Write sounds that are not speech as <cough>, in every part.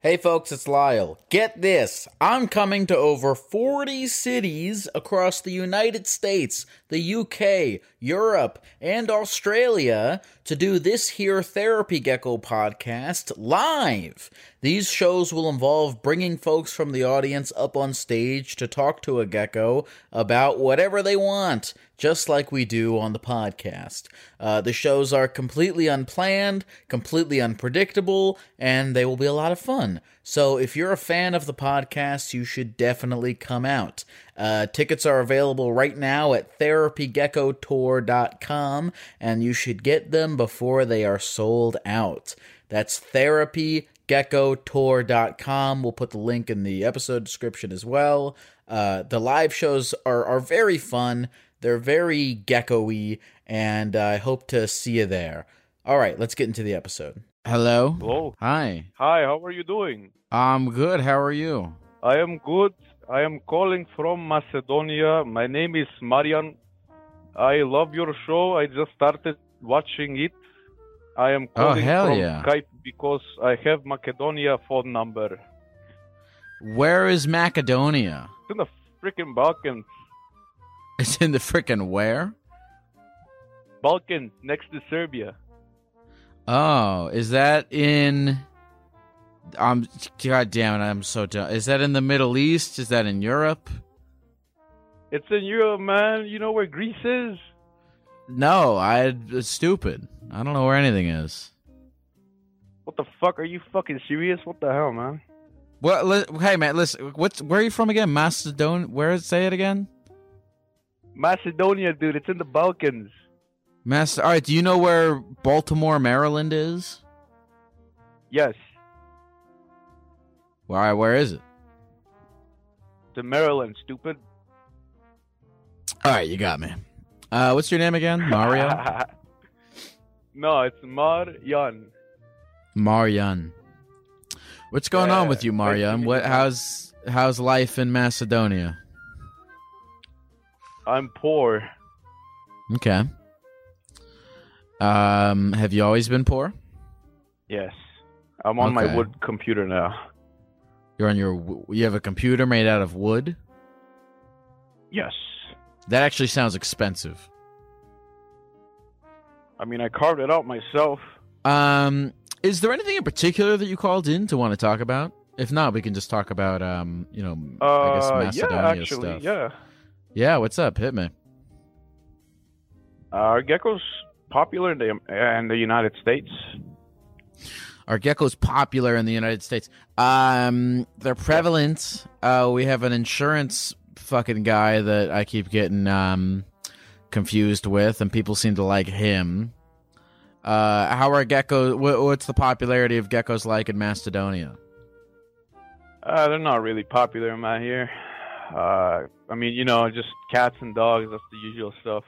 Hey folks, it's Lyle. Get this. I'm coming to over 40 cities across the United States, the UK, Europe, and Australia to do this here Therapy Gecko podcast live. These shows will involve bringing folks from the audience up on stage to talk to a gecko about whatever they want, just like we do on the podcast. Uh, the shows are completely unplanned, completely unpredictable, and they will be a lot of fun. So if you're a fan of the podcast, you should definitely come out. Uh, tickets are available right now at therapygeckotour.com, and you should get them before they are sold out. That's therapygeckotour.com. We'll put the link in the episode description as well. Uh, the live shows are, are very fun. They're very gecko-y, and I hope to see you there. All right, let's get into the episode. Hello. Hello. Hi. Hi, how are you doing? I'm good. How are you? I am good. I am calling from Macedonia. My name is Marian. I love your show. I just started watching it. I am Oh, calling hell from yeah. Skype because I have Macedonia phone number. Where is Macedonia? It's in the freaking Balkans. It's in the frickin' where? Balkans, next to Serbia. Oh, is that in? I'm God damn it! I'm so dumb. Is that in the Middle East? Is that in Europe? It's in Europe, man. You know where Greece is? No, I it's stupid. I don't know where anything is. What the fuck? Are you fucking serious? What the hell, man? Well, li- hey man, listen. What's where are you from again? Macedonia. Where? Say it again. Macedonia, dude. It's in the Balkans. Master. All right. Do you know where Baltimore, Maryland is? Yes. Why? Where is it? To Maryland, stupid. All right, you got me. Uh, what's your name again? Mario. <laughs> no, it's Marjan. Marian. What's going on with you, to What? How's how's life in Macedonia? I'm poor. Okay. Um, have you always been poor? Yes. I'm on Okay. my wood computer now. You're on your. You have a computer made out of wood. Yes. That actually sounds expensive. I mean, I carved it out myself. Um, is there anything in particular that you called in to want to talk about? If not, we can just talk about um, you know, I guess Uh, Macedonia yeah, actually, stuff. yeah. Yeah. What's up? Hit me. Are geckos popular in the in the United States? Are geckos popular in the United States? Um, they're prevalent. Uh, we have an insurance fucking guy that I keep getting um confused with, and people seem to like him. Uh, how are geckos? What, what's the popularity of geckos like in Macedonia? Uh, they're not really popular in my here. Uh, I mean, you know, just cats and dogs. That's the usual stuff.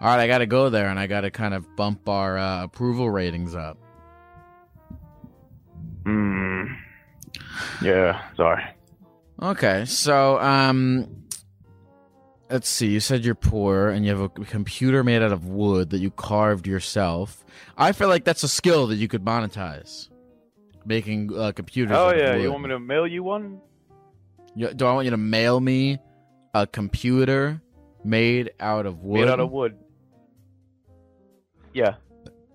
All right, I got to go there, and I got to kind of bump our uh, approval ratings up. Hmm. Yeah. Sorry. Okay, so um, let's see. You said you're poor, and you have a computer made out of wood that you carved yourself. I feel like that's a skill that you could monetize, making uh, computers. Oh yeah. wood. You want me to mail you one? Do I want you to mail me a computer made out of wood? Made out of wood. Yeah.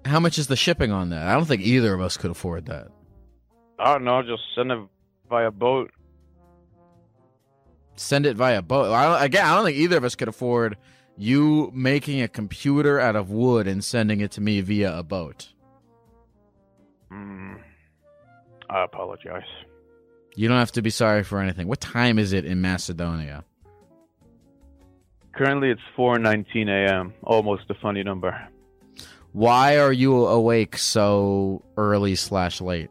How much is the shipping on that? I don't think either of us could afford that. I don't know. Just send it via boat. Send it via boat. I again, I don't think either of us could afford you making a computer out of wood and sending it to me via a boat. Mm, I apologize. You don't have to be sorry for anything. What time is it in Macedonia? Currently, it's 4:19 a.m. Almost a funny number. Why are you awake so early slash late?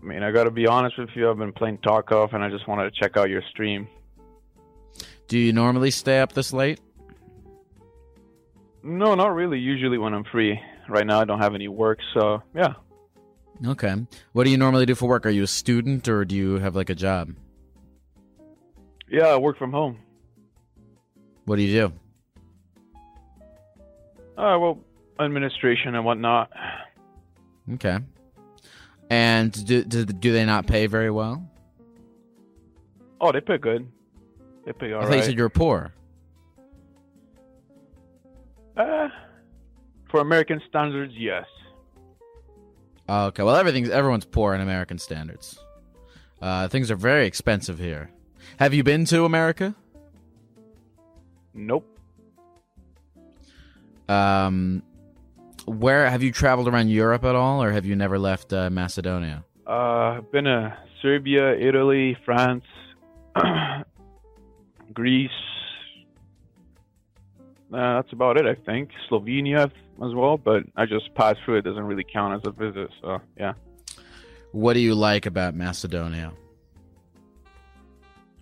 I mean, I got to be honest with you. I've been playing Tarkov, and I just wanted to check out your stream. Do you normally stay up this late? No, not really. Usually when I'm free. Right now, I don't have any work, so yeah. Okay. What do you normally do for work? Are you a student or do you have like a job? Yeah, I work from home. What do you do? Uh, well, administration and whatnot. Okay. And do, do do they not pay very well? Oh, they pay good. They pay all I right. thought you said you're poor. Uh, for American standards, yes. Okay. Well, everything's everyone's poor in American standards. Uh, things are very expensive here. Have you been to America? Nope. Um, where have you traveled around Europe at all, or have you never left uh, Macedonia? Uh, I've been to Serbia, Italy, France, <clears throat> Greece. Uh, that's about it, I think. Slovenia as well, but I just passed through. It doesn't really count as a visit, so yeah. What do you like about Macedonia?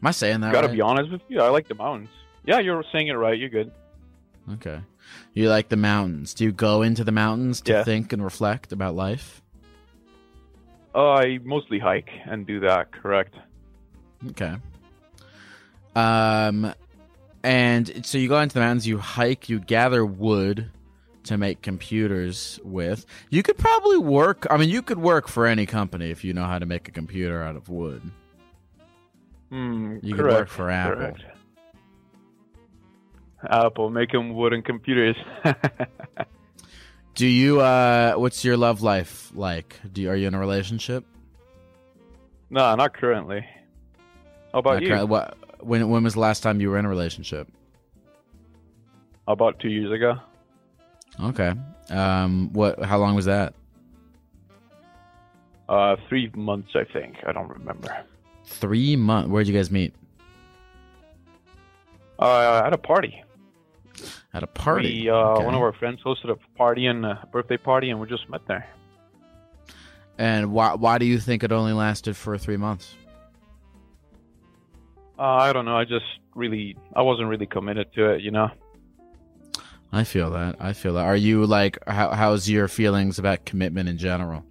Am I saying that Gotta right? be honest with you, I like the mountains. Yeah, you're saying it right. You're good. Okay. You like the mountains. Do you go into the mountains to Yeah. think and reflect about life? Uh, I mostly hike and do that. Correct. Okay. Um, and so you go into the mountains, you hike, you gather wood to make computers with. You could probably work. I mean, you could work for any company if you know how to make a computer out of wood. Hmm. You could work for Apple. correct. Apple making wooden computers. <laughs> Do you? uh What's your love life like? Do you, are you in a relationship? no, not currently. How about Not you? what? When? When was the last time you were in a relationship? About two years ago. Okay. Um. What? How long was that? Uh, three months, I think. I don't remember. Three months. Where'd you guys meet? Uh, at a party. At a party. We, uh, Okay. One of our friends hosted a party and a birthday party, and we just met there. And why? Why do you think it only lasted for three months? Uh, I don't know. I just really, I wasn't really committed to it, you know. I feel that. I feel that. Are you like? How, how's your feelings about commitment in general?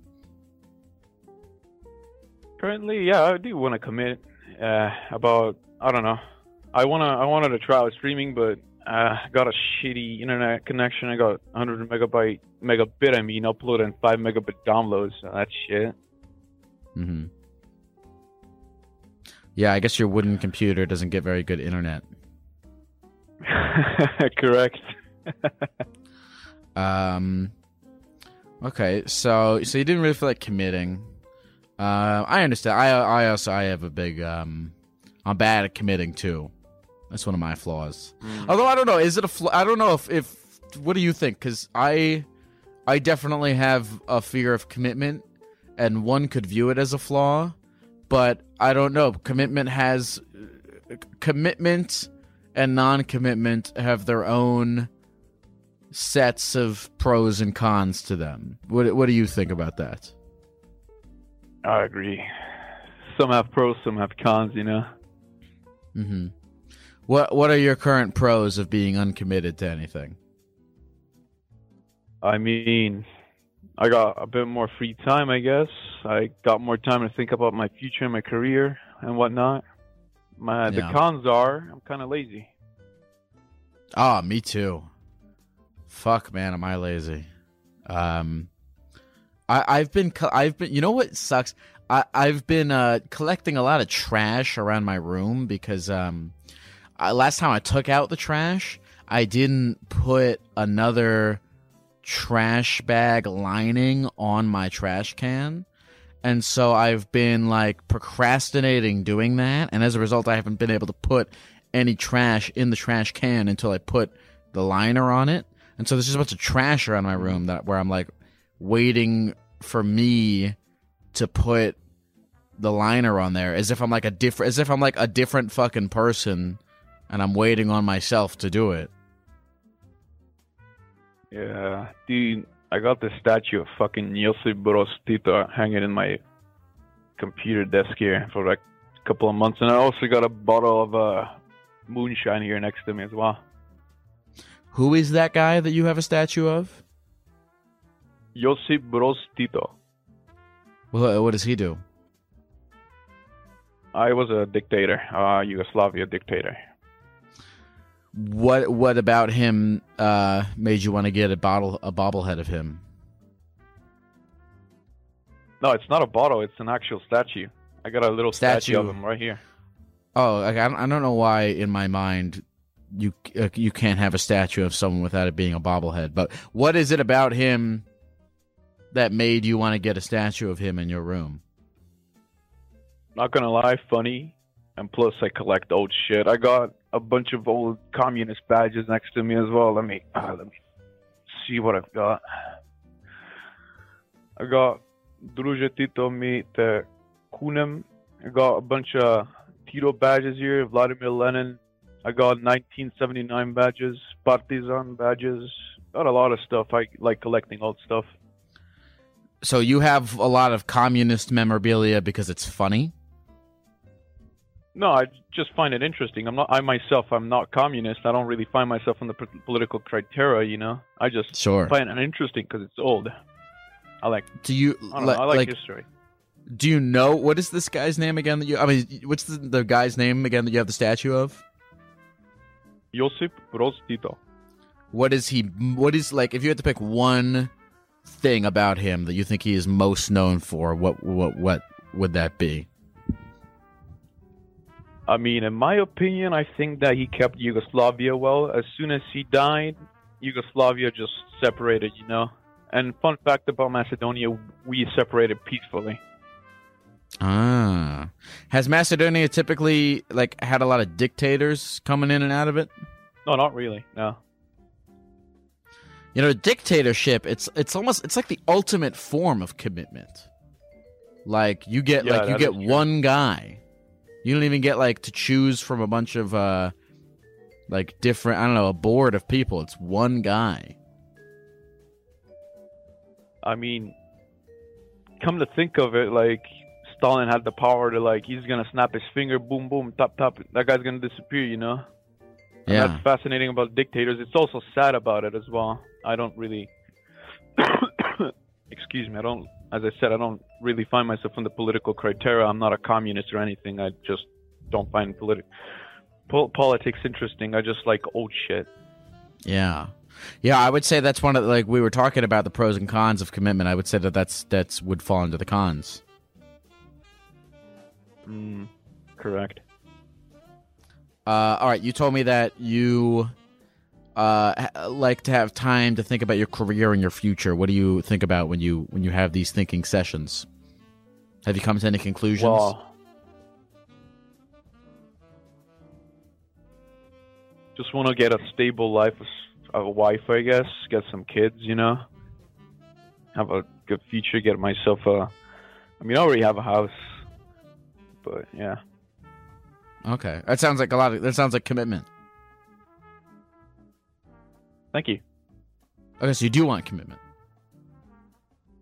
Currently, yeah, I do want to commit. Uh, about, I don't know. I wanna, I wanted to try out streaming, but uh, got a shitty internet connection. I got 100 megabyte, megabit. I mean, upload and five megabit downloads. So that's shit. hmm Yeah, I guess your wooden computer doesn't get very good internet. <laughs> Correct. <laughs> Um. Okay, so so you didn't really feel like committing. Uh, I understand. I I also I have a big um, I'm bad at committing too. That's one of my flaws. Although I don't know, is it a flaw? I don't know if if what do you think? Because I I definitely have a fear of commitment, and one could view it as a flaw, but I don't know. Commitment has commitment and non-commitment have their own sets of pros and cons to them. What what do you think about that? I agree. Some have pros, some have cons, you know. hmm What what are your current pros of being uncommitted to anything? I mean, I got a bit more free time, I guess. I got more time to think about my future and my career and whatnot. My the cons are I'm kind of lazy. Ah, me too. Fuck, man, am I lazy? Um, I I've been I've been you know what sucks? I I've been uh collecting a lot of trash around my room because um, I, last time I took out the trash, I didn't put another trash bag lining on my trash can. and so I've been like procrastinating doing that, and as a result, I haven't been able to put any trash in the trash can until I put the liner on it. And so there's just a bunch of trash around my room that where I'm like waiting for me to put the liner on there as if I'm like a different as if I'm like a different fucking person and I'm waiting on myself to do it. Yeah, dude, I got the statue of fucking Josip Broz Tito hanging in my computer desk here for like a couple of months, and I also got a bottle of uh, moonshine here next to me as well. Who is that guy that you have a statue of? Josip Broz Tito. What, what does he do? I was a dictator, uh, Yugoslavia dictator. What what about him uh, made you want to get a bottle a bobblehead of him? No, it's not a bottle. It's an actual statue. I got a little statue, Statue. of him right here. Oh, I don't, I don't know why in my mind you uh, you can't have a statue of someone without it being a bobblehead. But what is it about him that made you want to get a statue of him in your room? Not gonna lie, funny, and plus I collect old shit. I got a bunch of old communist badges next to me as well. Let me uh, let me see what I've got. I got Druže Tito mi te kunem. I got a bunch of Tito badges here, Vladimir Lenin. I got 1979 badges, Partizan badges. Got a lot of stuff. I like collecting old stuff. So you have a lot of communist memorabilia because it's funny. No, I just find it interesting. I'm not. I myself, I'm not communist. I don't really find myself on the p- political criteria. You know, I just Sure. find it interesting because it's old. I like. Do you I know. I like, like? history. Do you know what is this guy's name again? That you? I mean, what's the, the guy's name again that you have the statue of? Josip Broz Tito. What is he? What is like? If you had to pick one thing about him that you think he is most known for, what what what would that be? I mean, in my opinion, I think that he kept Yugoslavia well. As soon as he died, Yugoslavia just separated. You know. And fun fact about Macedonia, we separated peacefully. Ah, has Macedonia typically like had a lot of dictators coming in and out of it? No, not really. No. You know, dictatorship. It's it's almost it's like the ultimate form of commitment. Like you get Yeah, like you get true. one guy. You don't even get like to choose from a bunch of uh like different. I don't know a board of people. It's one guy. I mean, come to think of it, like Stalin had the power to like he's gonna snap his finger, boom, boom, top, top. That guy's gonna disappear, you know. And Yeah. that's fascinating about dictators. It's also sad about it as well. I don't really, <coughs> excuse me, I don't. As I said, I don't really find myself in the political criteria. I'm not a communist or anything. I just don't find politi- pol- politics interesting. I just like old shit. Yeah. Yeah, I would say that's one of the, like we were talking about the pros and cons of commitment. I would say that that's that's would fall into the cons. Mm, correct. Uh, all right, you told me that you uh, like to have time to think about your career and your future. What do you think about when you when you have these thinking sessions? Have you come to any conclusions? Well, just want to get a stable life, a wife, I guess. Get some kids, you know. Have a good future. Get myself a. I mean, I already have a house, but yeah. okay, that sounds like a lot of that sounds like commitment. Thank you. Okay, so you do want commitment.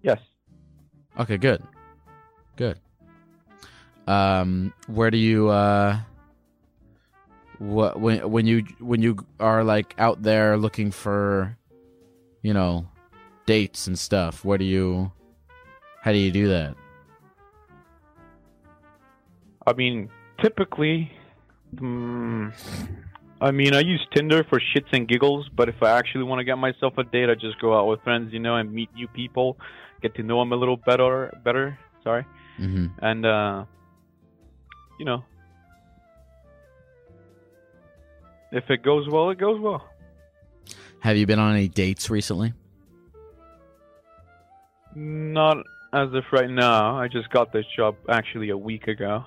Yes. Okay, good, good. Um, where do you uh, what when when you when you are like out there looking for, you know, dates and stuff? Where do you, how do you do that? I mean, typically, mm, I mean, I use Tinder for shits and giggles. But if I actually want to get myself a date, I just go out with friends, you know, and meet new people, get to know them a little better. Better, sorry, Mm-hmm. and uh, you know, if it goes well, it goes well. Have you been on any dates recently? Not as of right now. I just got this job actually a week ago,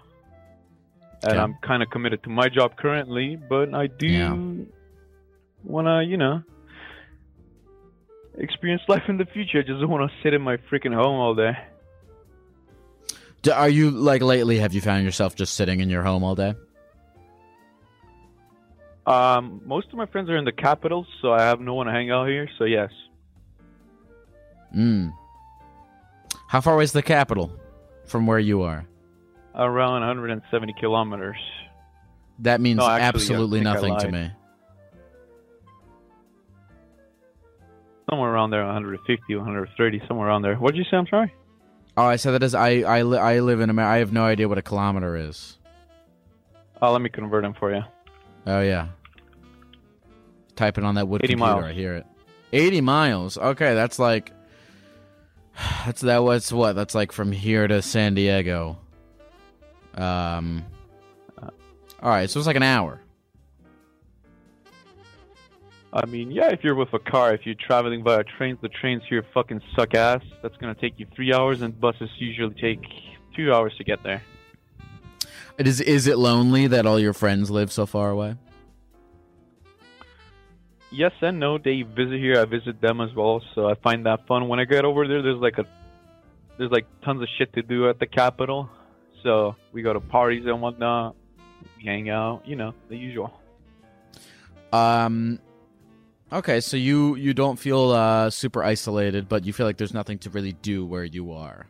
and Okay. I'm kind of committed to my job currently. But I do Yeah. want to, you know, experience life in the future. I just don't want to sit in my freaking home all day. Are you like lately? Have you found yourself just sitting in your home all day? Um, most of my friends are in the capital, so I have no one to hang out here. So yes, Mm. How far away is the capital from where you are? Around 170 kilometers. That means No, actually, absolutely nothing to me. Somewhere around there, 150, 130, somewhere around there. What did you say? I'm sorry. Oh, I said that is I I, li- I live in America. I have no idea what a kilometer is. Oh, let me convert them for you. Oh yeah. Type it on that wood 80 computer. miles. I hear it. Eighty miles. Okay, that's like. <sighs> That's that. What's what? That's like from here to San Diego. Um. All right, so it's like an hour. I mean, yeah, if you're with a car, if you're traveling via trains, the trains here fucking suck ass. That's gonna take you three hours, and buses usually take two hours to get there. It is. Is it lonely that all your friends live so far away? Yes and no. They visit here. I visit them as well, so I find that fun. When I get over there, there's like a there's like tons of shit to do at the capital. So we go to parties and whatnot. We hang out, you know, the usual. Um. Okay, so you you don't feel uh, super isolated, but you feel like there's nothing to really do where you are.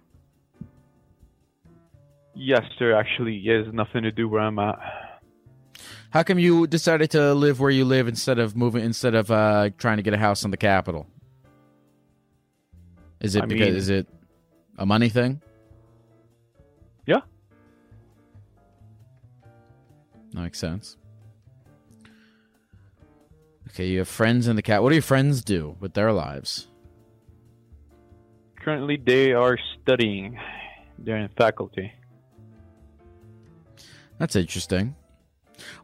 Yes, there actually is nothing to do where I'm at. How come you decided to live where you live instead of moving instead of uh, trying to get a house in the capital? Is it I because mean- is it a money thing? That makes sense. Okay, you have friends in the cat. What do your friends do with their lives? Currently, they are studying. They're in faculty. That's interesting.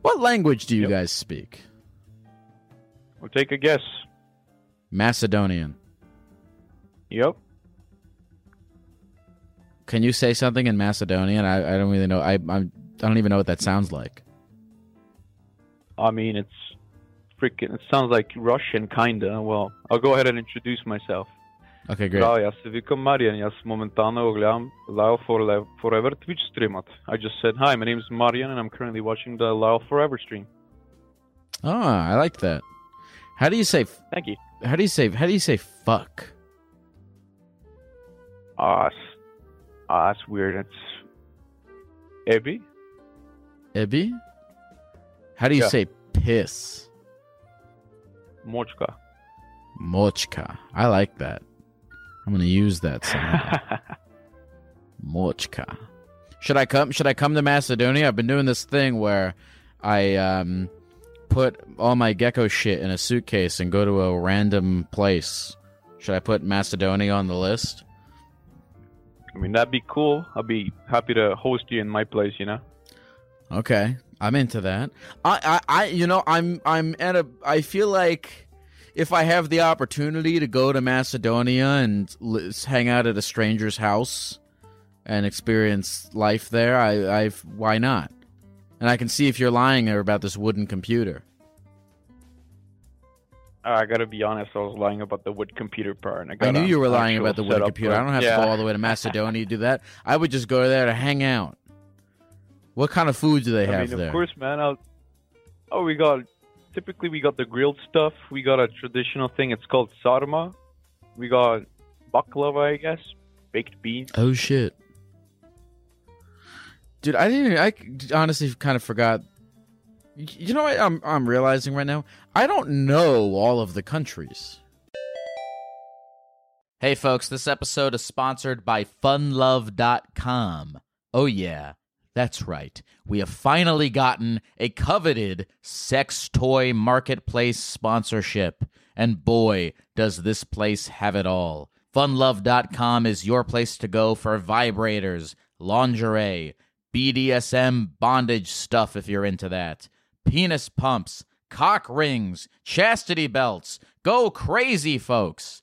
What language do you Yep. guys speak? We'll take a guess. Macedonian. Yep. Can you say something in Macedonian? I, I don't really know. I I'm, I don't even know what that sounds like. I mean, it's freaking. It sounds like Russian, kinda. Well, I'll go ahead and introduce myself. Okay, great. Да, јас се викам Маријан. Јас моментално го гледам live for Forever Twitch stream. I just said hi. My name is Marian, and I'm currently watching the Lyle Forever stream. Ah, I like that. How do you say? Thank you. How do you say? How do you say fuck? Ah, uh, ah, uh, that's weird. It's Ebby. Ebby. How do you Yeah. say piss? Mochka. Mochka. I like that. I'm gonna use that somehow. <laughs> Mochka. Should I come? Should I come to Macedonia? I've been doing this thing where I um, put all my gecko shit in a suitcase and go to a random place. Should I put Macedonia on the list? I mean, that'd be cool. I'll be happy to host you in my place, you know? Okay, I'm into that. I, I, I, you know, I'm, I'm at a. I feel like if I have the opportunity to go to Macedonia and li- hang out at a stranger's house and experience life there, I, I've, why not? And I can see if you're lying about this wooden computer. Uh, I gotta be honest, I was lying about the wood computer part. And I, I knew you were lying about the wooden setup, computer. but- I don't have yeah. to go all the way to Macedonia to do that. I would just go there to hang out. What kind of food do they I have mean, there? of course, man. I'll... Oh, we got. Typically, we got the grilled stuff. We got a traditional thing. It's called sarma. We got baklava, I guess, baked beans. Oh shit, dude! I didn't. I honestly kind of forgot. You know what I'm I'm realizing right now? I don't know all of the countries. Hey folks, this episode is sponsored by funlove.com. Oh yeah, that's right. We have finally gotten a coveted sex toy marketplace sponsorship. And boy, does this place have it all. Funlove.com is your place to go for vibrators, lingerie, BDSM bondage stuff if you're into that, penis pumps, cock rings, chastity belts. Go crazy, folks.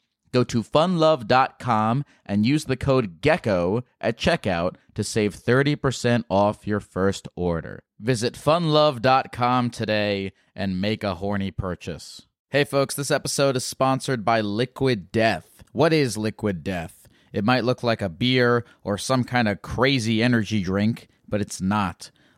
Go to funlove.com and use the code GECKO at checkout to save 30% off your first order. Visit funlove.com today and make a horny purchase. Hey folks, this episode is sponsored by Liquid Death. What is Liquid Death? It might look like a beer or some kind of crazy energy drink, but it's not.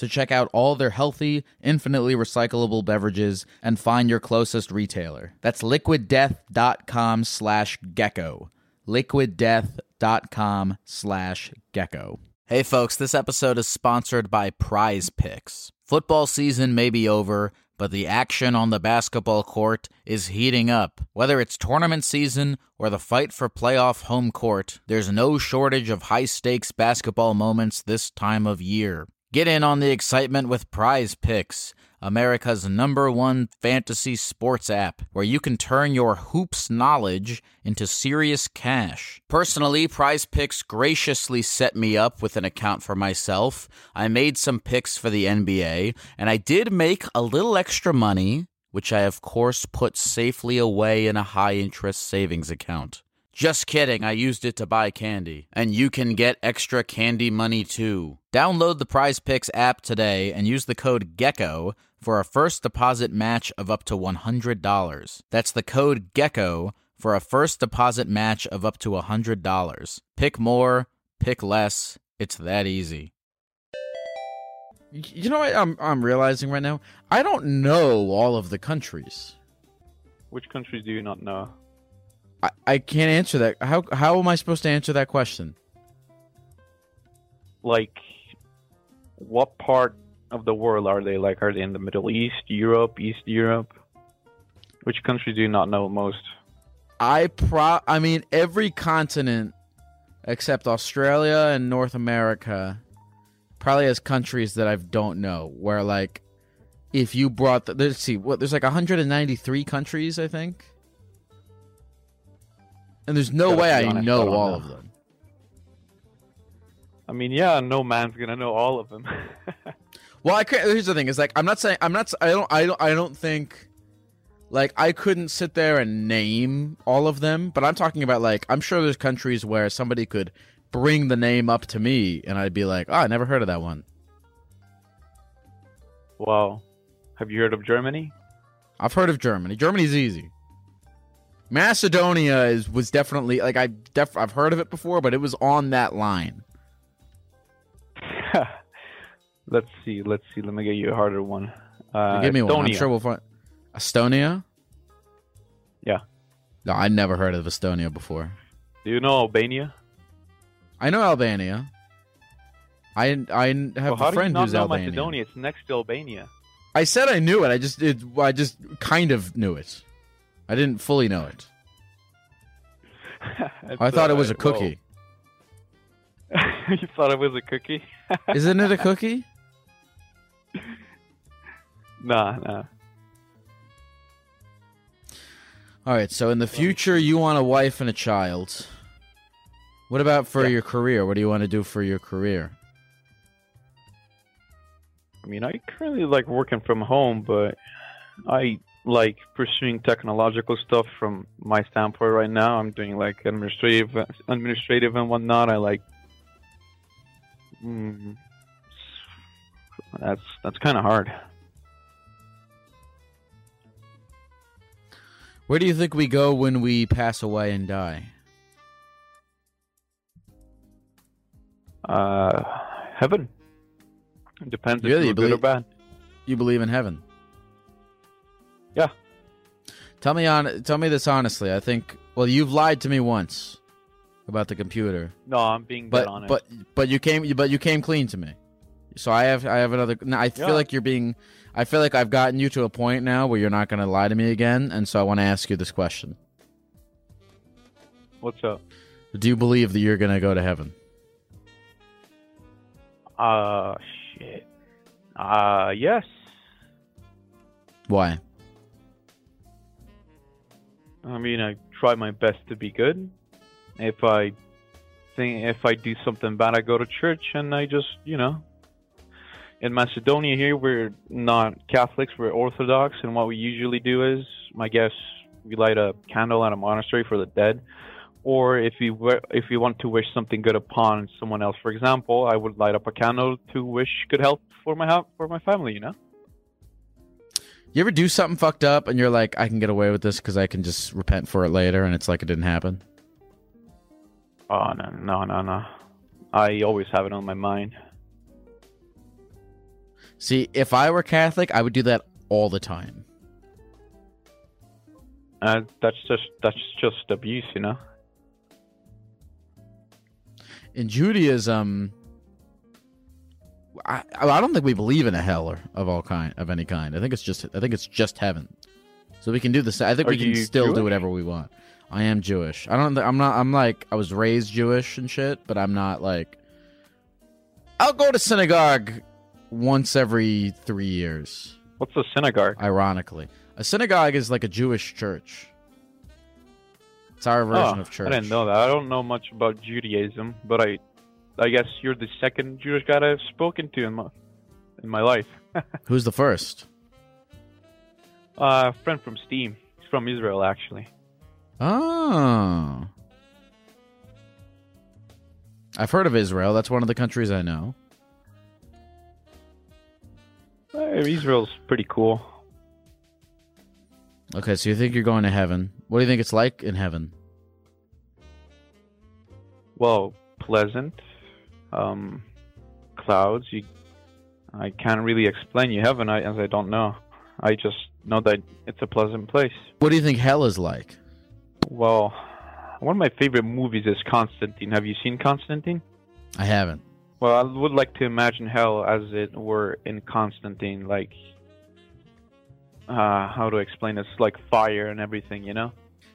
to check out all their healthy, infinitely recyclable beverages and find your closest retailer. That's liquiddeath.com slash gecko. liquiddeath.com slash gecko. Hey folks, this episode is sponsored by Prize Picks. Football season may be over, but the action on the basketball court is heating up. Whether it's tournament season or the fight for playoff home court, there's no shortage of high stakes basketball moments this time of year. Get in on the excitement with Prize Picks, America's number one fantasy sports app, where you can turn your hoops knowledge into serious cash. Personally, Prize Picks graciously set me up with an account for myself. I made some picks for the NBA, and I did make a little extra money, which I, of course, put safely away in a high interest savings account. Just kidding, I used it to buy candy. And you can get extra candy money too. Download the Prize Picks app today and use the code GECKO for a first deposit match of up to $100. That's the code GECKO for a first deposit match of up to $100. Pick more, pick less. It's that easy. You know what I'm I'm realizing right now? I don't know all of the countries. Which countries do you not know? I, I can't answer that. How how am I supposed to answer that question? Like, what part of the world are they? Like, are they in the Middle East, Europe, East Europe? Which countries do you not know most? I pro I mean every continent except Australia and North America probably has countries that I don't know where like if you brought the, let's see what there's like 193 countries I think and there's no way I honest, know I all know. of them. I mean, yeah, no man's gonna know all of them. <laughs> Well, I could, here's the thing: is like I'm not saying I'm not. I don't. I don't. I don't think. Like I couldn't sit there and name all of them, but I'm talking about like I'm sure there's countries where somebody could bring the name up to me and I'd be like, "Oh, I never heard of that one." wow. Have you heard of Germany? I've heard of Germany. Germany's easy. Macedonia is was definitely like I def I've heard of it before, but it was on that line. <laughs> let's see. Let's see. Let me get you a harder one. Uh, Give me one. I'm Estonia. sure we'll find Estonia. Yeah. No, I never heard of Estonia before. Do you know Albania? I know Albania. I I have well, a friend who's know Albanian. Macedonia? It's next to Albania. I said I knew it. I just it, I just kind of knew it. I didn't fully know it. <laughs> I thought it uh, was a well, cookie. <laughs> you thought it was a cookie? <laughs> Isn't it a cookie? nah, nah. All right. So in the future, you want a wife and a child. What about for Yeah. your career? What do you want to do for your career? I mean, I currently like working from home, but I like pursuing technological stuff from my standpoint right now. I'm doing like administrative, administrative and whatnot. I like. Mm, that's that's kind of hard. Where do you think we go when we pass away and die? Uh, heaven. It depends Really? if You you're good or bad. You believe in heaven? Tell me on. Tell me this honestly. I think. Well, you've lied to me once about the computer, No, I'm being but honest. but but you came but you came clean to me. So I have I have another. I feel Yeah. like you're being. I feel like I've gotten you to a point now where you're not going to lie to me again, and so I want to ask you this question: what's up? Do you believe that you're going to go to heaven? Uh, shit. Uh, yes. Why? I mean, I try my best to be good. If I think if I do something bad, I go to church and I just, you know. In Macedonia here, we're not Catholics, we're Orthodox, and what we usually do is, I guess, we light a candle at a monastery for the dead. Or if you wi- if you want to wish something good upon someone else, for example, I would light up a candle to wish good health for my for my family. You know. You ever do something fucked up and you're like, I can get away with this because I can just repent for it later, and it's like it didn't happen? Oh no no no no! I always have it on my mind. See, if I were Catholic, I would do that all the time. Uh, that's just that's just abuse, you know. In Judaism, I, I don't think we believe in a hell or, of all kind of any kind. I think it's just I think it's just heaven. So we can do this. I think Are we can still do whatever we want. I am Jewish. I don't. I'm not. I'm like I was raised Jewish and shit, but I'm not like. I'll go to synagogue once every three years. What's a synagogue? Ironically, a synagogue is like a Jewish church. It's our version oh, of church. I didn't know that. I don't know much about Judaism, but I, I guess you're the second Jewish guy I've spoken to in my, in my life. <laughs> Who's the first? Uh, a friend from Steam. He's from Israel, actually. Oh. I've heard of Israel. That's one of the countries I know. Israel's pretty cool. Okay, so you think you're going to heaven. What do you think it's like in heaven? Well, pleasant. Um, clouds. You, I can't really explain you heaven, I, as I don't know. I just know that it's a pleasant place. What do you think hell is like? Well, one of my favorite movies is Constantine. Have you seen Constantine? I haven't. Well, I would like to imagine hell as it were in Constantine, like uh, how to explain? It's like fire and everything, you know.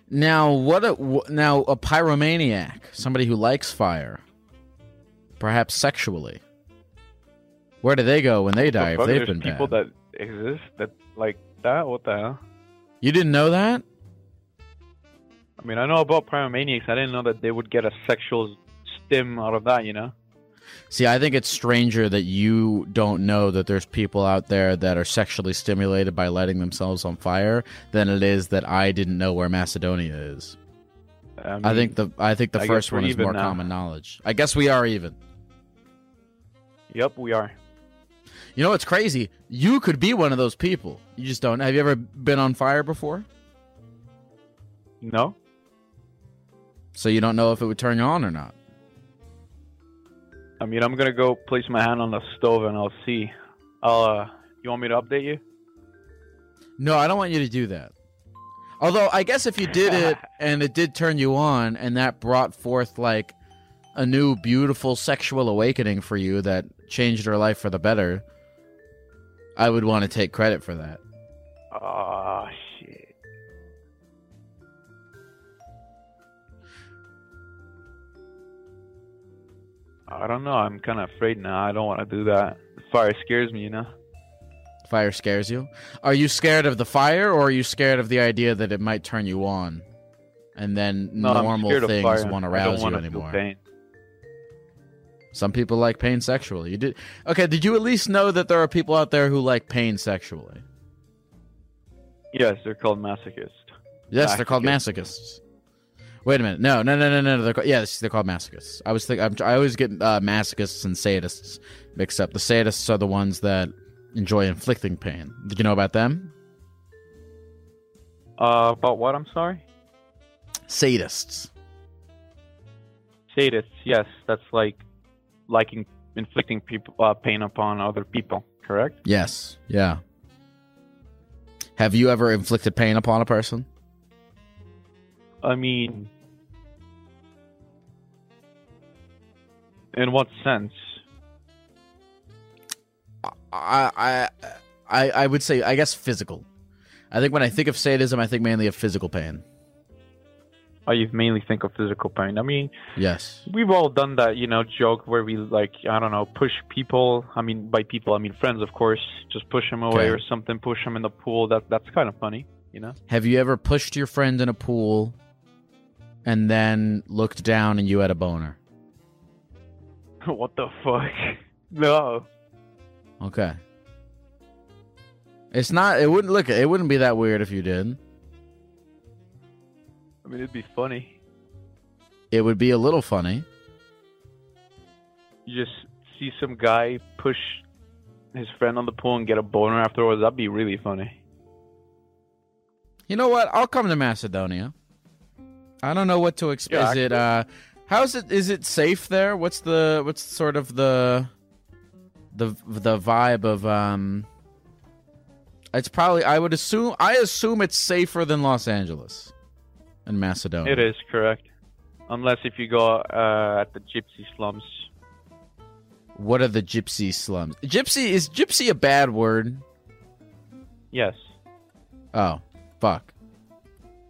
Now, what a now a pyromaniac, somebody who likes fire, perhaps sexually. Where do they go when they die if they've been people that exist that like that. What the hell? You didn't know that? I mean, I know about pyromaniacs. I didn't know that they would get a sexual stim out of that. You know. See, I think it's stranger that you don't know that there's people out there that are sexually stimulated by lighting themselves on fire than it is that I didn't know where Macedonia is. I, mean, I think the I think the I first one is more now. common knowledge. I guess we are even. Yep, we are. You know what's crazy? You could be one of those people. You just don't. Have you ever been on fire before? No. So you don't know if it would turn you on or not. I mean, I'm gonna go place my hand on the stove and I'll see. I'll. Uh, you want me to update you? No, I don't want you to do that. Although I guess if you did it <laughs> and it did turn you on and that brought forth like a new beautiful sexual awakening for you that changed your life for the better, I would want to take credit for that. Oh shit. I don't know. I'm kind of afraid now. I don't want to do that. Fire scares me, you know. Fire scares you. Are you scared of the fire or are you scared of the idea that it might turn you on? And then No, normal things won't arouse you anymore. pain. Some people like pain sexually. You did Okay, did you at least know that there are people out there who like pain sexually? Yes, they're called masochists. Yes, they're called masochists. Wait a minute. No, no, no, no, no. They're called, yes, they're called masochists. I was think I'm, I always get uh, masochists and sadists mixed up. The sadists are the ones that enjoy inflicting pain. Did you know about them? Uh, about what? I'm sorry. Sadists. Sadists. Yes, that's like liking inflicting people uh, pain upon other people. Correct. Yes. Yeah. Have you ever inflicted pain upon a person? I mean, In what sense? I, I, I, I would say, I guess, physical. I think when I think of sadism, I think mainly of physical pain. Oh, you mainly think of physical pain. I mean, yes, we've all done that, you know, joke where we like, I don't know, push people. I mean, by people, I mean friends, of course. Just push them away okay. or something. Push them in the pool. That that's kind of funny, you know. Have you ever pushed your friend in a pool, and then looked down and you had a boner? <laughs> what the fuck? <laughs> No. Okay. It's not. It wouldn't look. It wouldn't be that weird if you did. I mean, it'd be funny. It would be a little funny. You just see some guy push his friend on the pool and get a boner afterwards. That'd be really funny. You know what? I'll come to Macedonia. I don't know what to expect. Yeah, is it uh How's it? Is it safe there? What's the what's sort of the the the vibe of um? It's probably I would assume I assume it's safer than Los Angeles and Macedonia. It is correct, unless if you go uh, at the gypsy slums. What are the gypsy slums? Gypsy is gypsy a bad word? Yes. Oh, fuck.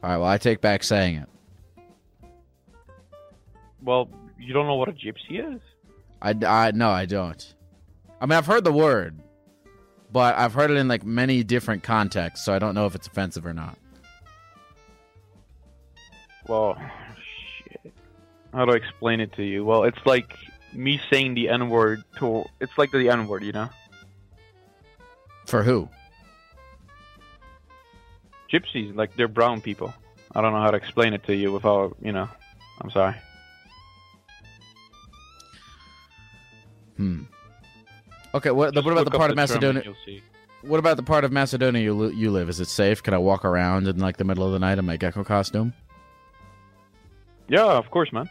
All right. Well, I take back saying it. Well, you don't know what a gypsy is? I, I no, I don't. I mean, I've heard the word, but I've heard it in like many different contexts, so I don't know if it's offensive or not. Well, shit. How do I explain it to you? Well, it's like me saying the N word to. It's like the N word, you know? For who? Gypsies, like they're brown people. I don't know how to explain it to you without, you know. I'm sorry. Hmm. Okay. What, what about the part of Macedonia? What about the part of Macedonia you you live? Is it safe? Can I walk around in like the middle of the night in my gecko costume? Yeah, of course, man.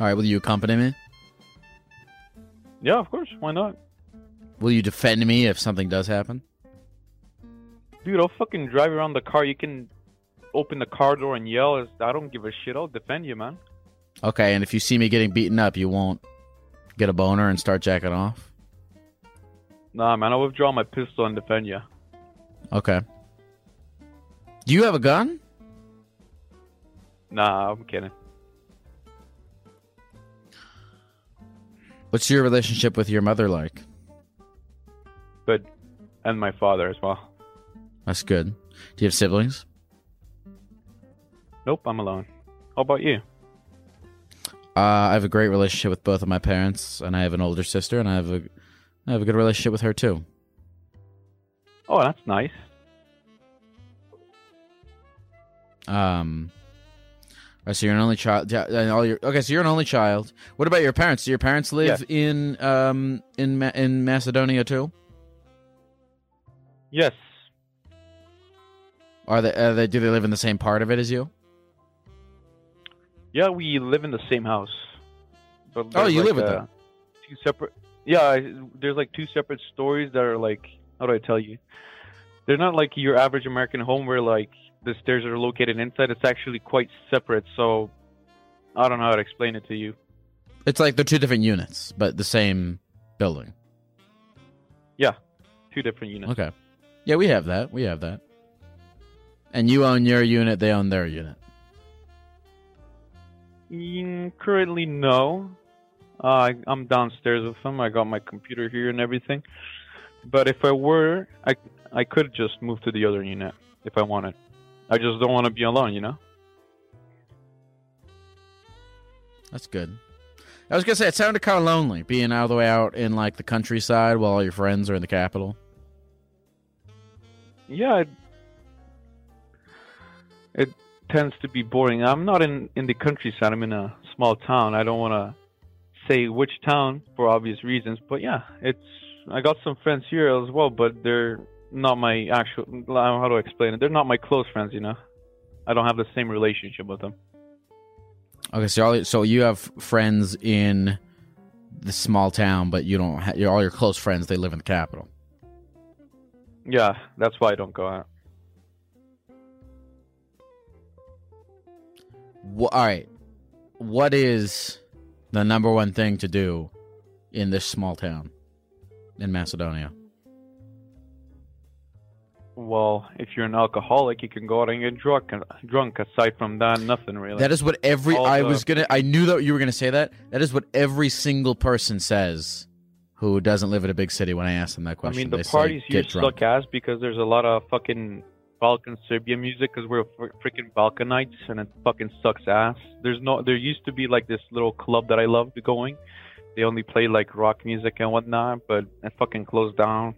All right. Will you accompany me? Yeah, of course. Why not? Will you defend me if something does happen? Dude, I'll fucking drive around the car. You can open the car door and yell. I don't give a shit. I'll defend you, man. Okay, and if you see me getting beaten up, you won't get a boner and start jacking off? Nah, man, I'll withdraw my pistol and defend you. Okay. Do you have a gun? Nah, I'm kidding. What's your relationship with your mother like? Good. And my father as well. That's good. Do you have siblings? Nope, I'm alone. How about you? Uh, I have a great relationship with both of my parents, and I have an older sister, and I have a I have a good relationship with her too. Oh, that's nice. Um. So you're an only child. All your okay. So you're an only child. What about your parents? Do your parents live yes. in um in Ma- in Macedonia too? Yes. Are they, are they? Do they live in the same part of it as you? Yeah, we live in the same house. But oh, you like live with uh, them? Two separate. Yeah, there's like two separate stories that are like, how do I tell you? They're not like your average American home where like the stairs are located inside. It's actually quite separate. So I don't know how to explain it to you. It's like they're two different units, but the same building. Yeah, two different units. Okay. Yeah, we have that. We have that. And you own your unit, they own their unit. Mm, currently, no. Uh, I, I'm downstairs with him. I got my computer here and everything. But if I were, I I could just move to the other unit if I wanted. I just don't want to be alone, you know. That's good. I was gonna say it sounded kind of lonely being all the way out in like the countryside while all your friends are in the capital. Yeah, it tends to be boring. I'm not in in the countryside. I'm in a small town. I don't want to say which town for obvious reasons, but yeah, it's. I got some friends here as well, but they're not my actual. How do I explain it? They're not my close friends. You know, I don't have the same relationship with them. Okay, so all, so you have friends in the small town, but you don't. Ha- all your close friends they live in the capital. Yeah, that's why I don't go out. Wh- all right, what is the number one thing to do in this small town in Macedonia? Well, if you're an alcoholic, you can go out and get drunk. Uh, drunk. Aside from that, nothing really. That is what every. All I the- was gonna. I knew that you were gonna say that. That is what every single person says who doesn't live in a big city. When I ask them that question, I mean, the they say, parties here "Get suck ass because there's a lot of fucking Balkan Serbian music because we're fr- freaking Balkanites and it fucking sucks ass. There's no. There used to be like this little club that I loved going. They only play like rock music and whatnot, but it fucking closed down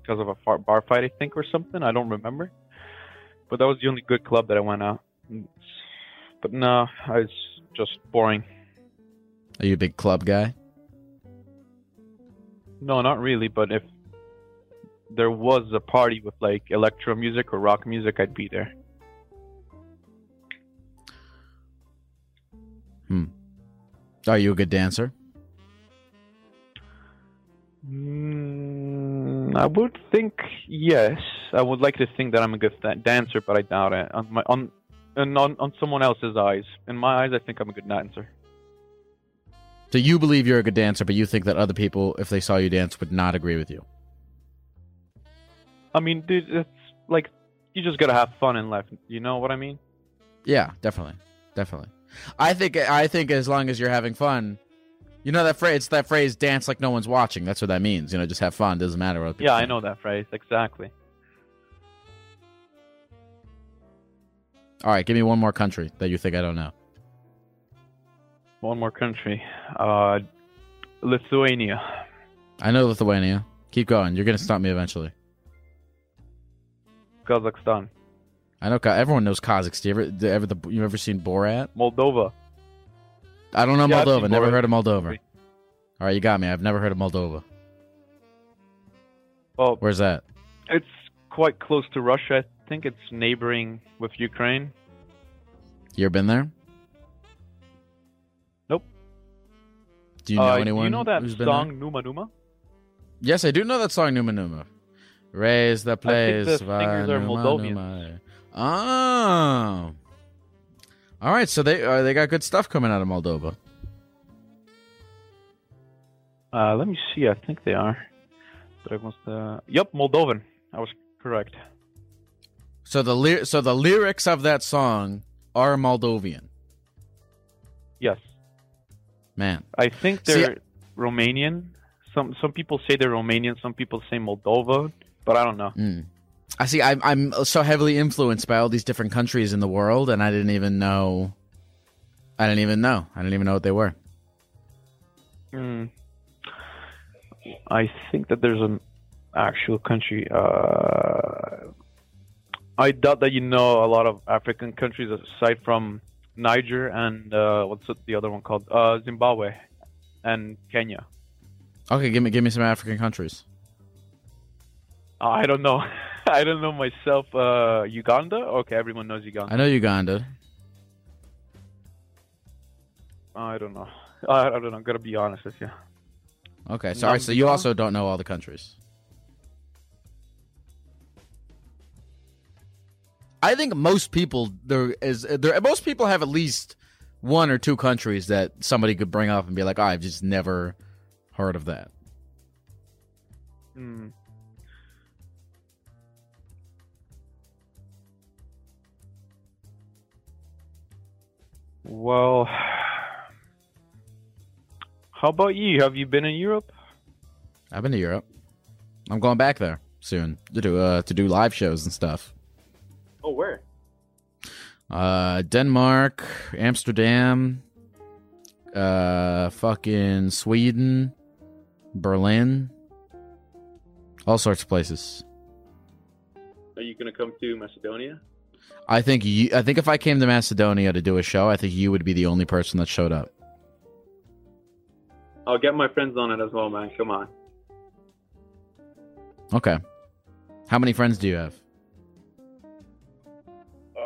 because of a far- bar fight, I think, or something. I don't remember. But that was the only good club that I went out. But no, it's just boring. Are you a big club guy? No, not really. But if there was a party with like electro music or rock music, I'd be there. Hmm. Are you a good dancer? Mm, I would think yes. I would like to think that I'm a good dancer, but I doubt it. On my on, and on on someone else's eyes. In my eyes, I think I'm a good dancer. So you believe you're a good dancer, but you think that other people, if they saw you dance, would not agree with you. I mean, dude, it's like you just gotta have fun in life. You know what I mean? Yeah, definitely, definitely. I think I think as long as you're having fun, you know that phrase. It's that phrase, "Dance like no one's watching." That's what that means. You know, just have fun. Doesn't matter what. people Yeah, I know that phrase exactly. All right, give me one more country that you think I don't know. One more country, uh, Lithuania. I know Lithuania. Keep going. You're gonna stop me eventually. Kazakhstan, I know. Everyone knows Kazakhstan. You ever, the- ever the, you ever seen Borat? Moldova. I don't know Yeah, Moldova. Never Borat. heard of Moldova. All right, you got me. I've never heard of Moldova. Well, Where's that? it's quite close to Russia. I think it's neighboring with Ukraine. You ever been there? Nope. Do you know uh, anyone? You know that song? Numa Numa? Yes, I do know that song Numa Numa. Raise the place. the singers are Numa Oh. All right, so they uh, they got good stuff coming out of Moldova. Uh, let me see. I think they are. I. Uh... Yep, Moldovan. I was correct. So the ly- so the lyrics of that song are Moldovan. Yes, Man, I think they're Romanian. Some some people say they're Romanian. Some people say Moldova. But I don't know. Mm. I see. I'm I'm so heavily influenced by all these different countries in the world, and I didn't even know. I didn't even know. I didn't even know what they were. Hmm. I think that there's an actual country. Uh, I doubt that you know a lot of African countries aside from Niger and uh, what's the other one called? Uh, Zimbabwe and Kenya. Okay, give me give me some African countries. Uh, I don't know. <laughs> I don't know myself. Uh, Uganda? Okay, everyone knows Uganda. I know Uganda. I don't know. I, I don't know. I'm gonna be honest with you. Okay, sorry. So you also don't know all the countries. I think most people there is there most people have at least one or two countries that somebody could bring up and be like, oh, I've just never heard of that. Hmm. Well, how about you? Have you been in Europe? I've been to Europe. I'm going back there soon to do uh, to do live shows and stuff. Oh, where? Uh, Denmark, Amsterdam, uh, fucking Sweden, Berlin, all sorts of places. Are you gonna come to Macedonia? I think you. I think if I came to Macedonia to do a show, I think you would be the only person that showed up. I'll get my friends on it as well, man. Come on. Okay. How many friends do you have? Uh,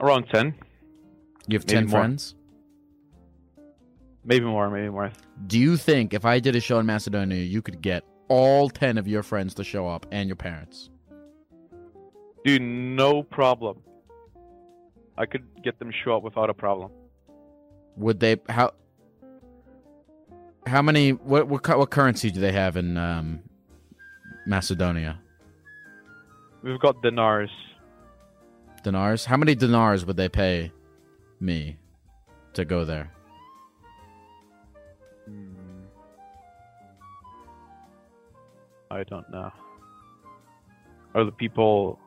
around ten, You have Maybe ten more. friends. maybe more, maybe more. Do you think if I did a show in Macedonia, you could get all ten of your friends to show up and your parents? Dude, no problem. I could get them show up without a problem. Would they? How? How many? What what what currency do they have in um, Macedonia? We've got dinars. Dinars. How many dinars would they pay me to go there? Hmm. I don't know. Are the people?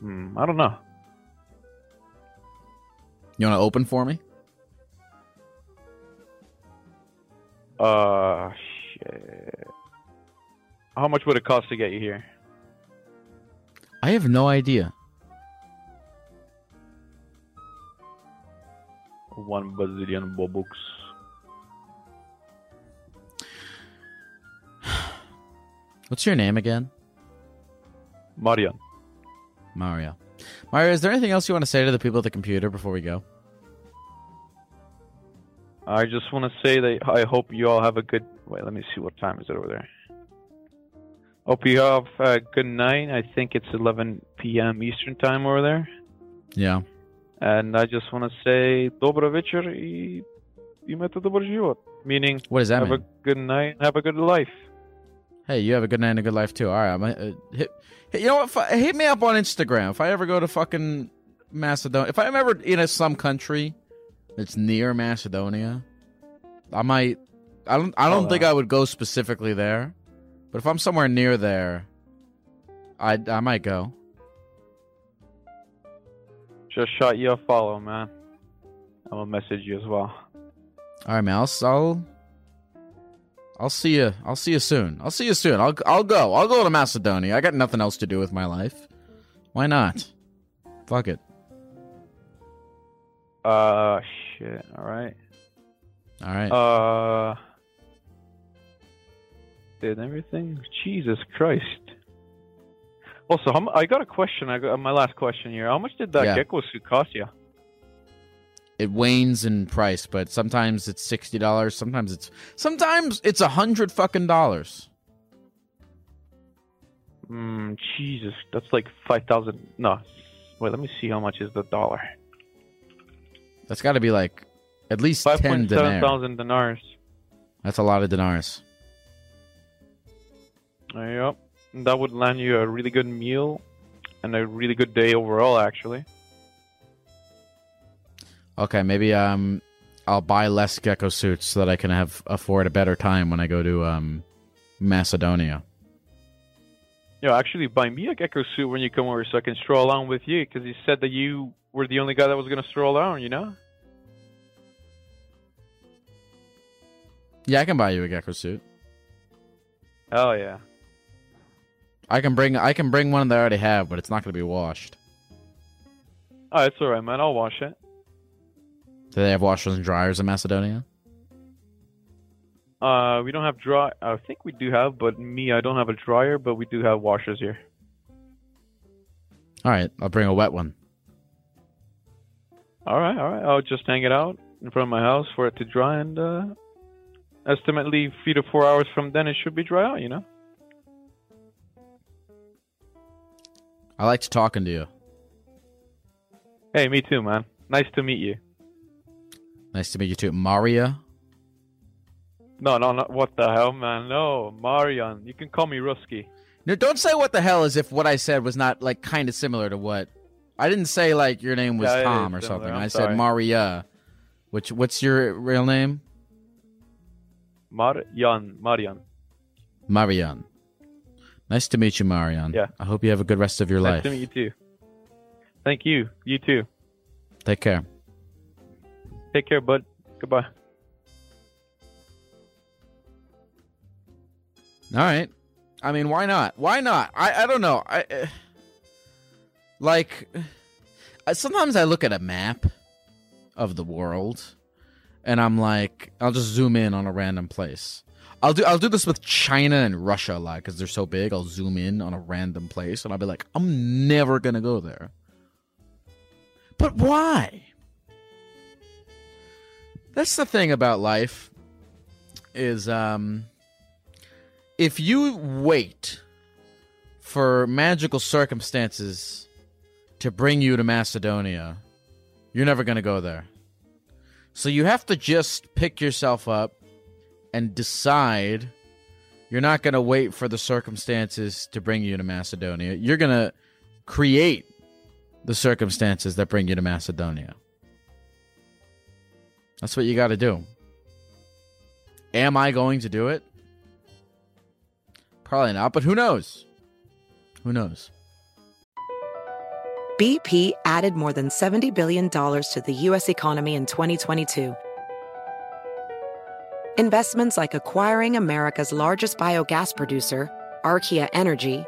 Hmm, I don't know. You want to open for me? Uh, shit. How much would it cost to get you here? I have no idea. One bazillion bobucks. What's your name again? Marian. Mario. Mario, is there anything else you want to say to the people at the computer before we go? I just want to say that I hope you all have a good. Wait, let me see what time is it over there. Hope you have a good night. I think it's 11 p.m. Eastern time over there. Yeah. And I just want to say dobro večer i imate dobar život. Meaning, What does that have mean? a good night, have a good life. Hey, you have a good night and a good life too. All right, I'm, uh, hit, hit, you know what? F- hit me up on Instagram if I ever go to fucking Macedonia. If I'm ever in a, some country that's near Macedonia, I might. I don't. I don't Oh, think. I would go specifically there, but if I'm somewhere near there, I I might go. Just shot you a follow, man. I'm gonna message you as well. All right, man. I'll, I'll I'll see you. I'll see you soon. I'll see you soon. I'll I'll go. I'll go to Macedonia. I got nothing else to do with my life. Why not? Fuck it. Uh, shit. All right. All right. Uh, did everything? Jesus Christ. Also, how, I got a question. I got my last question here. How much did that Yeah. gecko suit cost you? It wanes in price, but sometimes it's sixty dollars. Sometimes it's sometimes it's a hundred fucking dollars. Hmm, Jesus, that's like five thousand. No, wait. Let me see how much is the dollar. That's got to be like at least Five ten point seven thousand dinars. That's a lot of dinars. Uh, Yep, that would land you a really good meal and a really good day overall. Actually. Okay, maybe um, I'll buy less gecko suits so that I can have afford a better time when I go to um, Macedonia. Yeah, actually, buy me a gecko suit when you come over, so I can stroll along with you. Because you said that you were the only guy that was gonna stroll around. You know. Yeah, I can buy you a gecko suit. Oh yeah. I can bring I can bring one that I already have, but it's not going to be washed. Oh, it's alright, man. I'll wash it. Do they have washers and dryers in Macedonia? Uh, we don't have dry. I think we do have, but me, I don't have a dryer, but we do have washers here. All right, I'll bring a wet one. All right, all right. I'll just hang it out in front of my house for it to dry, and uh, estimately three to four hours from then, it should be dry out. You know. I liked talking to you. Hey, me too, man. Nice to meet you. Nice to meet you too, Maria. No, no, no. What the hell, man? No, Marian. You can call me Rusky. No, don't say what the hell as if what I said was not like kind of similar to what I didn't say. Like your name was Yeah, Tom or something. I said. Maria. Which what's your real name? Marian. Marian. Marian. Nice to meet you, Marian. Yeah. I hope you have a good rest of your Nice life. Nice to meet you too. Thank you. You too. Take care. Take care, bud. Goodbye. All right. I mean, why not? Why not? I I don't know. I uh, like sometimes I look at a map of the world and I'm like, I'll just zoom in on a random place. I'll do I'll do this with China and Russia a lot because they're so big. I'll zoom in on a random place and I'll be like, I'm never gonna go there. But why? That's the thing about life is um if you wait for magical circumstances to bring you to Macedonia, you're never going to go there. So you have to just pick yourself up and decide you're not going to wait for the circumstances to bring you to Macedonia. You're going to create the circumstances that bring you to Macedonia. That's what you got to do. Am I going to do it? Probably not, but who knows? Who knows? BP added more than $70 billion to the U.S. economy in 2022. Investments like acquiring America's largest biogas producer, Archaea Energy,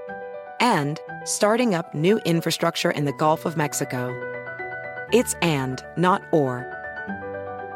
and starting up new infrastructure in the Gulf of Mexico. It's and, not or.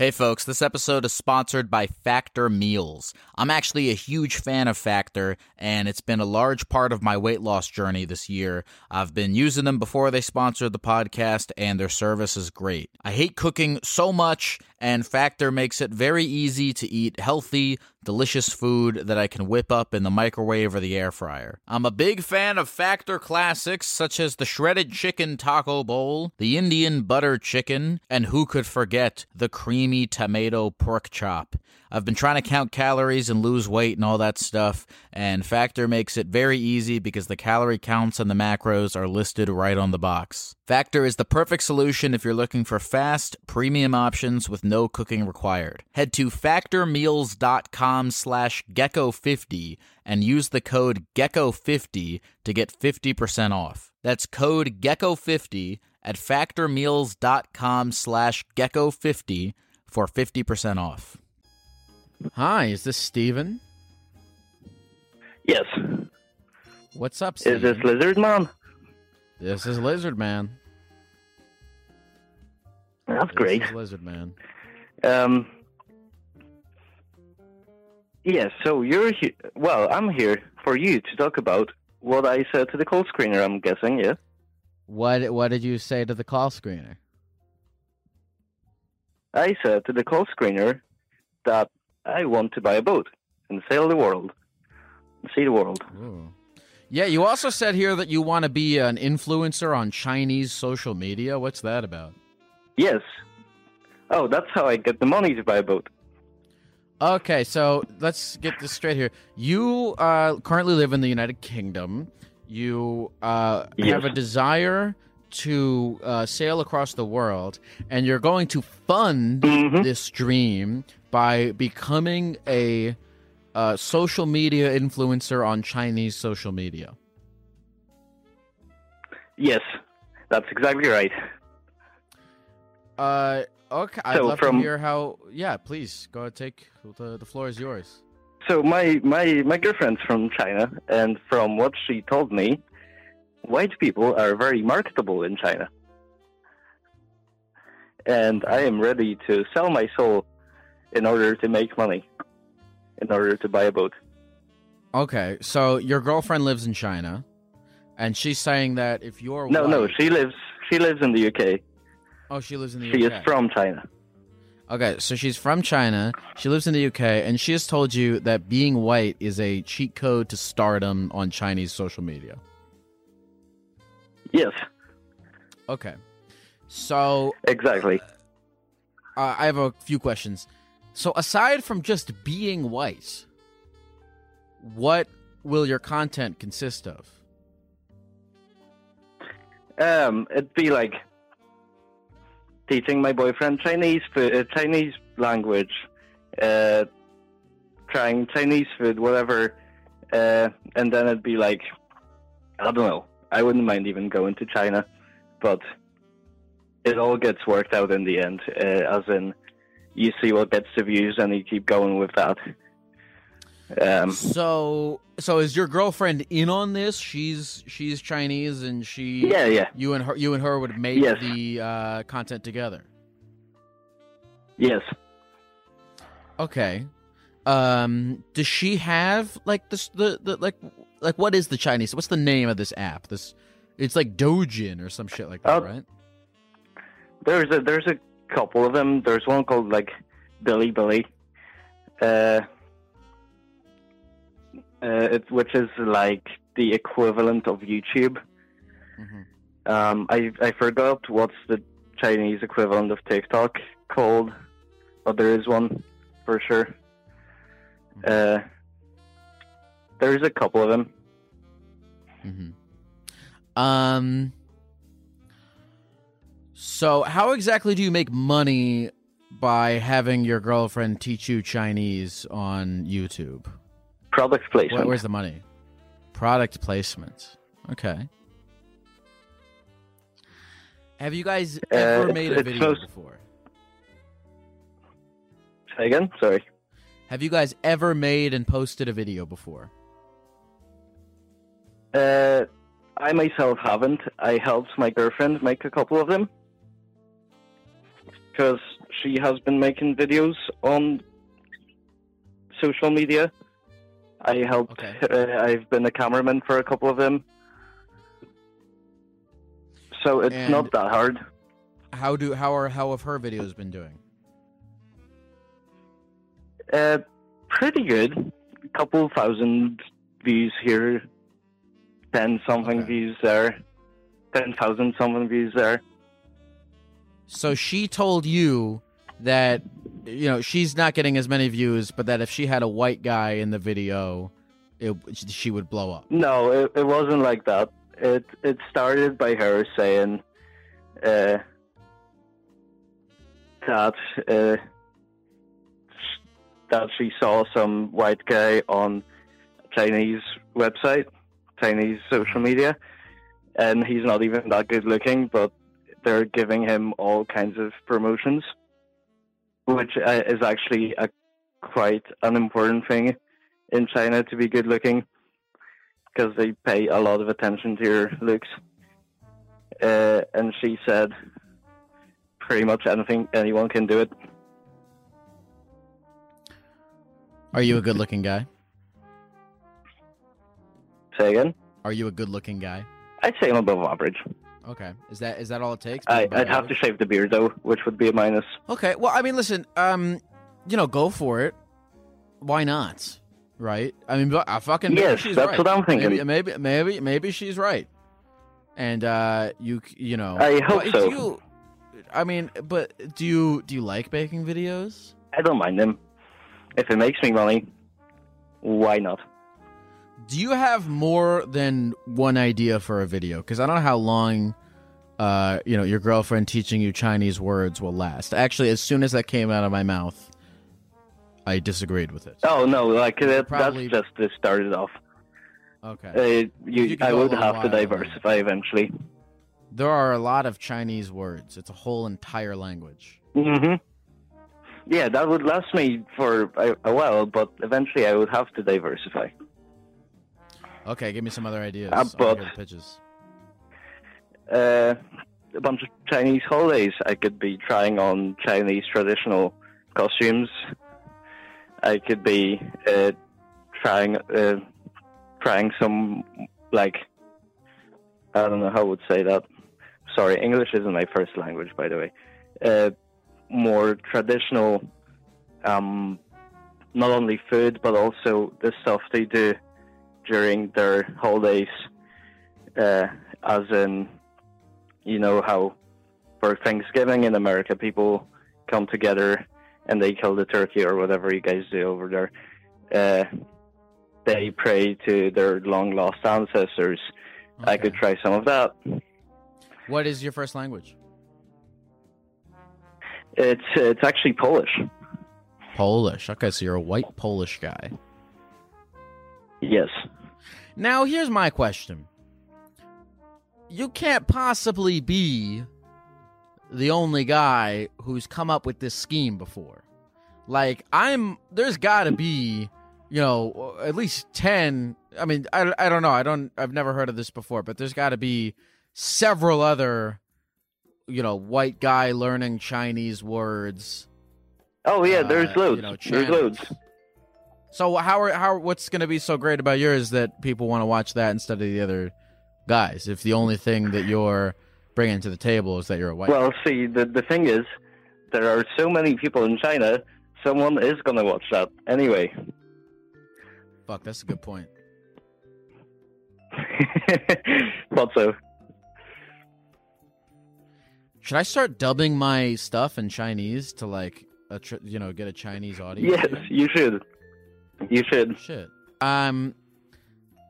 Hey folks, this episode is sponsored by Factor Meals. I'm actually a huge fan of Factor, and it's been a large part of my weight loss journey this year. I've been using them before they sponsored the podcast, and their service is great. I hate cooking so much, and Factor makes it very easy to eat healthy, delicious food that I can whip up in the microwave or the air fryer. I'm a big fan of Factor classics such as the shredded chicken taco bowl, the Indian butter chicken, and who could forget the creamy tomato pork chop. I've been trying to count calories and lose weight and all that stuff, and Factor makes it very easy because the calorie counts and the macros are listed right on the box. Factor is the perfect solution if you're looking for fast, premium options with no cooking required. Head to factormeals.com slash gecko50 and use the code gecko50 to get 50% off. That's code gecko50 at factormeals.com slash gecko50 for 50% off. Hi, is this Steven? Yes. What's up, Is this Lizard Man? This is Lizard Man. That's This great. is Lizard Man. Um. Yes. So you're here. Well, I'm here for you to talk about what I said to the call screener. I'm guessing. Yeah. What What did you say to the call screener? I said to the call screener that I want to buy a boat and sail the world, see the world. Ooh. Yeah, you also said here that you want to be an influencer on Chinese social media. What's that about? Yes. Oh, that's how I get the money to buy a boat. Okay, so let's get this straight here. You uh, currently live in the United Kingdom. You uh, have a desire to uh, sail across the world, and you're going to fund Mhm. this dream by becoming a uh, social media influencer on Chinese social media. Yes, that's exactly right. Uh, okay, I'd So love from- to hear how. Yeah, please go ahead. Take the the floor is yours. So my my my girlfriend's from China, and from what she told me, white people are very marketable in China. And I am ready to sell my soul in order to make money, in order to buy a boat. Okay, so your girlfriend lives in China, and she's saying that if you're No, no, she lives she lives in the UK. oh, she lives in the She UK. She is from China. Okay, so she's from China. She lives in the UK, and she has told you that being white is a cheat code to stardom on Chinese social media. Yes, Okay, so exactly. uh, I have a few questions. So aside from just being white, what will your content consist of? Um, it'd be like teaching my boyfriend Chinese food, uh, Chinese language, uh, trying Chinese food, whatever, uh, and then it'd be like, I don't know. I wouldn't mind even going to China but it all gets worked out in the end. Uh, as in, you see what gets the views, and you keep going with that. Um, So, so is your girlfriend in on this? She's she's Chinese, and she yeah, yeah, you and her you and her would make Yes. the uh, content together. yes. Okay. Um, does she have like this the, the like like what is the Chinese? What's the name of this app? This it's like Dojin or some shit like that, Uh, right? There's a there's a couple of them. There's one called like Bilibili, uh, uh, it, which is like the equivalent of YouTube. hmm Um, I I forgot what's the Chinese equivalent of TikTok called, but there is one for sure. Uh, there's a couple of them. hmm Um. So, how exactly do you make money by having your girlfriend teach you Chinese on YouTube? Product Where, placement. where's the money? Product placement. Okay. Have you guys ever it's- made a video most- before? Say again? Sorry. Have you guys ever made and posted a video before? Uh, I myself haven't. I helped my girlfriend make a couple of them because she has been making videos on social media. I helped. Okay. Uh, I've been a cameraman for a couple of them, so it's And- not that hard. How do how are how have her videos been doing? Uh, pretty good. A couple thousand views here, ten something Okay. views there, ten thousand something views there. So she told you that you know she's not getting as many views, but that if she had a white guy in the video, it, she would blow up. No, it, it wasn't like that. It it started by her saying uh, that uh, that she saw some white guy on Chinese website, Chinese social media, and he's not even that good looking, but they're giving him all kinds of promotions, which uh, is actually a quite an important thing in China to be good looking because they pay a lot of attention to your looks. Uh, and she said, pretty much anything, anyone can do it. Are you a good looking guy? Say again. Are you a good looking guy? I'd say I'm above average. Okay. Is that is that all it takes? I, I'd have to shave the beard though, which would be a minus. Okay. Well, I mean, listen. Um, you know, go for it. Why not? Right? I mean, but I fucking Yes, she's that's right. what I'm thinking. Maybe, maybe, maybe, maybe she's right. And uh, you, you know, I hope so. You, I mean, but do you do you like making videos? I don't mind them. If it makes me money, why not? Do you have more than one idea for a video? Because I don't know how long, uh, you know, your girlfriend teaching you Chinese words will last. Actually, as soon as that came out of my mouth, I disagreed with it. Oh no, like that, Probably- that's just it off. Okay. Uh, you, You could I go would have to while, diversify eventually. There are a lot of Chinese words. It's a whole entire language. hmm Yeah, that would last me for a, a while, but eventually I would have to diversify. Okay, give me some other ideas. Uh, but- pitches. Uh, a bunch of Chinese holidays. I could be trying on Chinese traditional costumes. I could be uh, trying uh, trying some like I don't know how I would say that. Sorry, English isn't my first language, by the way. Uh, more traditional, um, not only food but also the stuff they do during their holidays. Uh, as in, you know how for Thanksgiving in America people come together and they kill the turkey or whatever you guys do over there. Uh, they pray to their long lost ancestors. I could try some of that. What is your first language? It's it's actually Polish. Polish. Okay, so you're a white Polish guy. Yes. Now, here's my question. you can't possibly be the only guy who's come up with this scheme before. Like I'm there's got to be, you know, at least 10, I mean, I, I don't know. I don't I've never heard of this before, but there's got to be several other you know, white guy learning Chinese words. Oh yeah, there's uh, loads. you know, there's loads. So how are how what's going to be so great about yours that people want to watch that instead of the other guys? If the only thing that you're bringing to the table is that you're a white. Well, see, the the thing is, there are so many people in China. Someone is gonna watch that anyway. Fuck, that's a good point. <laughs> Thought so. Should I start dubbing my stuff in Chinese to like a tr- you know get a Chinese audience? Yes, you should. You should. Shit. Um,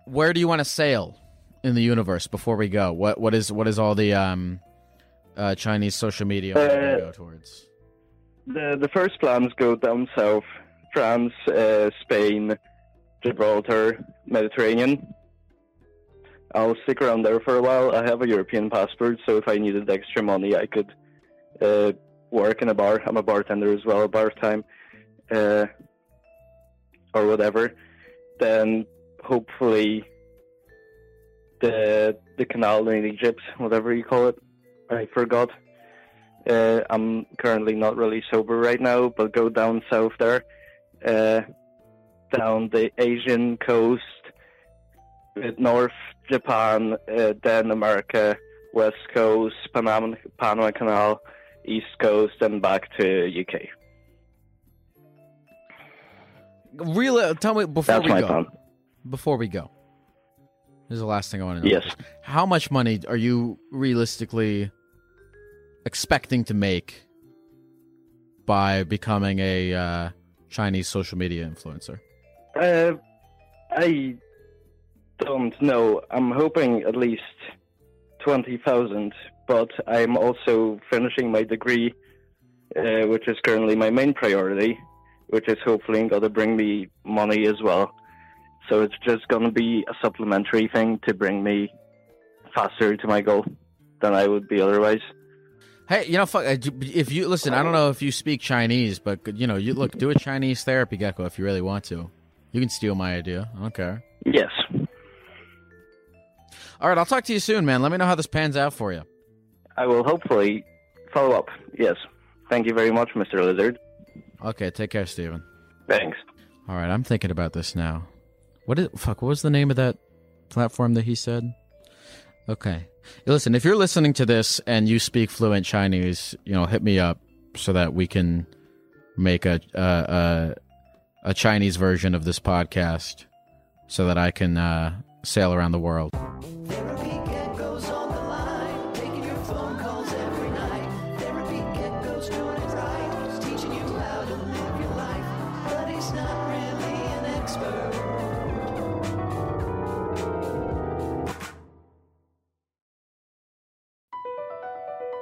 where do you want to sail in the universe before we go? What what is what is all the um, uh, Chinese social media Uh, go towards? The the first plans go down south, France, uh, Spain, Gibraltar, Mediterranean. I'll stick around there for a while. I have a European passport, so if I needed extra money, I could uh, work in a bar. I'm a bartender as well, bar time, uh, or whatever. Then hopefully the the canal in Egypt, whatever you call it, I forgot. Uh, I'm currently not really sober right now, but go down south there, uh, down the Asian coast, uh, North Japan, uh, then America, West Coast, Panama, Panama Canal, East Coast, and back to UK. Really, tell me before That's we go. plan. Before we go, this is the last thing I want to know. Yes. How much money are you realistically expecting to make by becoming a uh, Chinese social media influencer? Uh, I don't know. I'm hoping at least 20,000, but I'm also finishing my degree, uh, which is currently my main priority, which is hopefully going to bring me money as well. So it's just going to be a supplementary thing to bring me faster to my goal than I would be otherwise. Hey, you know, fuck, uh, if you listen, I don't know if you speak Chinese, but you know, you look, do a Chinese therapy gecko if you really want to. You can steal my idea. I don't care. Yes. All right, I'll talk to you soon, man. Let me know how this pans out for you. I will hopefully follow up. Yes. Thank you very much, Mr. Lizard. Okay, take care, Steven. Thanks. All right, I'm thinking about this now. What is fuck? What was the name of that platform that he said? Okay, listen. If you're listening to this and you speak fluent Chinese, you know, hit me up so that we can make a a a, a Chinese version of this podcast, so that I can uh, sail around the world.